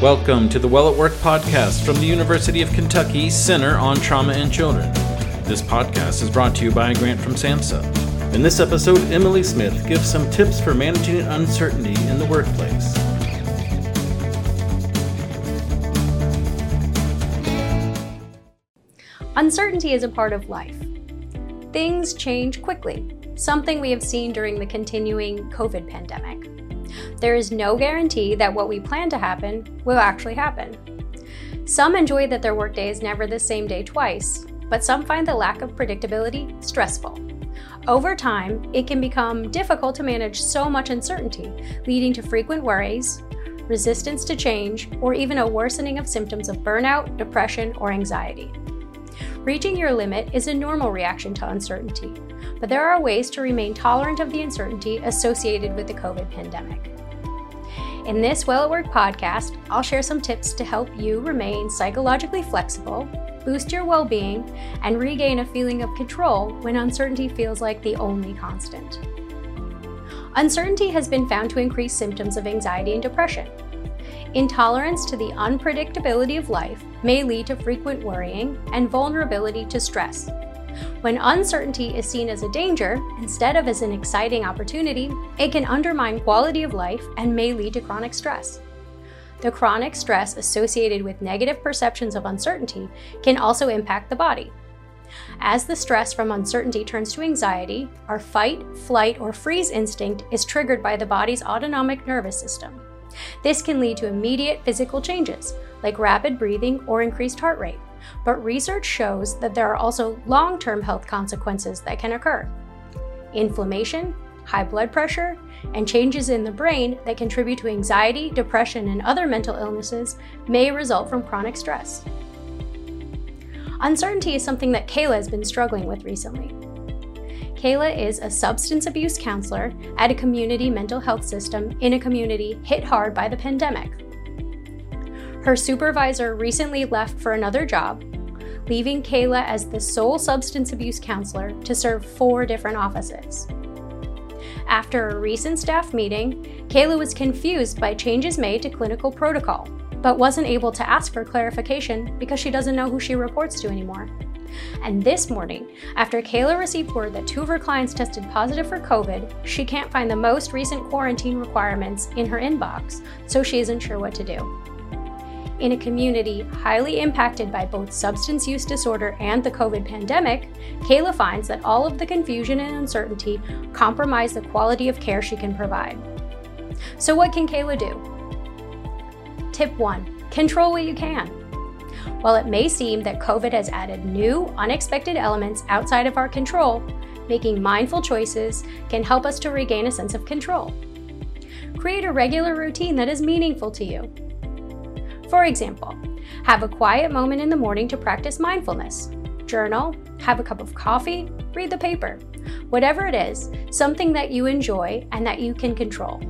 Welcome to the Well at Work podcast from the University of Kentucky Center on Trauma and Children. This podcast is brought to you by a grant from SAMHSA. In this episode, Emily Smith gives some tips for managing uncertainty in the workplace. Uncertainty is a part of life. Things change quickly, something we have seen during the continuing COVID pandemic. There is no guarantee that what we plan to happen will actually happen. Some enjoy that their workday is never the same day twice, but some find the lack of predictability stressful. Over time, it can become difficult to manage so much uncertainty, leading to frequent worries, resistance to change, or even a worsening of symptoms of burnout, depression, or anxiety. Reaching your limit is a normal reaction to uncertainty, but there are ways to remain tolerant of the uncertainty associated with the COVID pandemic. In this Well at Work podcast, I'll share some tips to help you remain psychologically flexible, boost your well being, and regain a feeling of control when uncertainty feels like the only constant. Uncertainty has been found to increase symptoms of anxiety and depression. Intolerance to the unpredictability of life may lead to frequent worrying and vulnerability to stress, when uncertainty is seen as a danger instead of as an exciting opportunity, it can undermine quality of life and may lead to chronic stress. The chronic stress associated with negative perceptions of uncertainty can also impact the body. As the stress from uncertainty turns to anxiety, our fight, flight, or freeze instinct is triggered by the body's autonomic nervous system. This can lead to immediate physical changes, like rapid breathing or increased heart rate but research shows that there are also long term health consequences that can occur. Inflammation, high blood pressure, and changes in the brain that contribute to anxiety, depression, and other mental illnesses may result from chronic stress. Uncertainty is something that Kayla has been struggling with recently. Kayla is a substance abuse counselor at a community mental health system in a community hit hard by the pandemic. Her supervisor recently left for another job, leaving Kayla as the sole substance abuse counselor to serve four different offices. After a recent staff meeting, Kayla was confused by changes made to clinical protocol, but wasn't able to ask for clarification because she doesn't know who she reports to anymore. And this morning, after Kayla received word that two of her clients tested positive for COVID, she can't find the most recent quarantine requirements in her inbox, so she isn't sure what to do in a community highly impacted by both substance use disorder and the COVID pandemic, Kayla finds that all of the confusion and uncertainty compromise the quality of care she can provide. So, what can Kayla do? Tip 1 Control what you can. While it may seem that COVID has added new, unexpected elements outside of our control, making mindful choices can help us to regain a sense of control. Create a regular routine that is meaningful to you for example, have a quiet moment in the morning to practice mindfulness. Journal, have a cup of coffee, read the paper. Whatever it is, something that you enjoy and that you can control.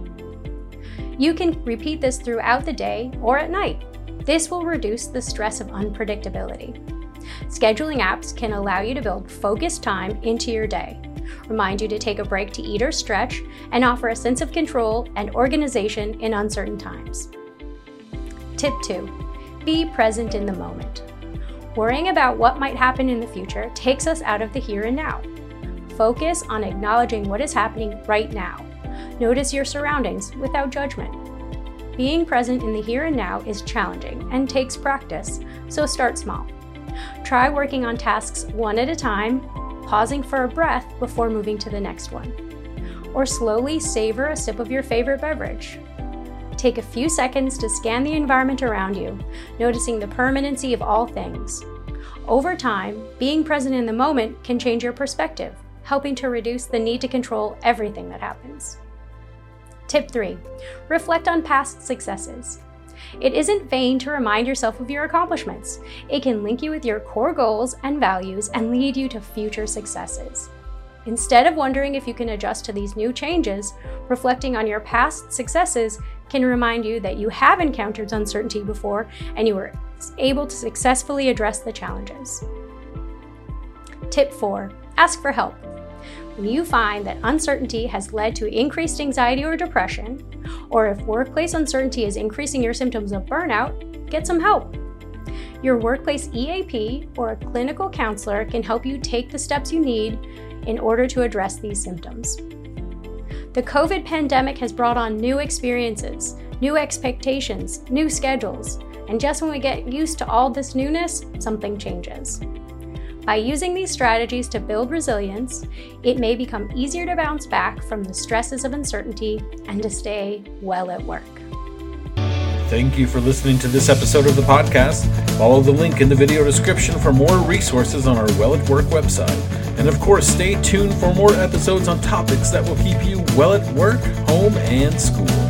You can repeat this throughout the day or at night. This will reduce the stress of unpredictability. Scheduling apps can allow you to build focused time into your day, remind you to take a break to eat or stretch, and offer a sense of control and organization in uncertain times. Tip 2 Be present in the moment. Worrying about what might happen in the future takes us out of the here and now. Focus on acknowledging what is happening right now. Notice your surroundings without judgment. Being present in the here and now is challenging and takes practice, so start small. Try working on tasks one at a time, pausing for a breath before moving to the next one. Or slowly savor a sip of your favorite beverage. Take a few seconds to scan the environment around you, noticing the permanency of all things. Over time, being present in the moment can change your perspective, helping to reduce the need to control everything that happens. Tip 3 Reflect on past successes. It isn't vain to remind yourself of your accomplishments. It can link you with your core goals and values and lead you to future successes. Instead of wondering if you can adjust to these new changes, reflecting on your past successes can remind you that you have encountered uncertainty before and you were able to successfully address the challenges. Tip 4 Ask for help. You find that uncertainty has led to increased anxiety or depression, Or if workplace uncertainty is increasing your symptoms of burnout, get some help. Your workplace EAP or a clinical counselor can help you take the steps you need in order to address these symptoms. The COVID pandemic has brought on new experiences, new expectations, new schedules, and just when we get used to all this newness, something changes. By using these strategies to build resilience, it may become easier to bounce back from the stresses of uncertainty and to stay well at work. Thank you for listening to this episode of the podcast. Follow the link in the video description for more resources on our Well at Work website. And of course, stay tuned for more episodes on topics that will keep you well at work, home, and school.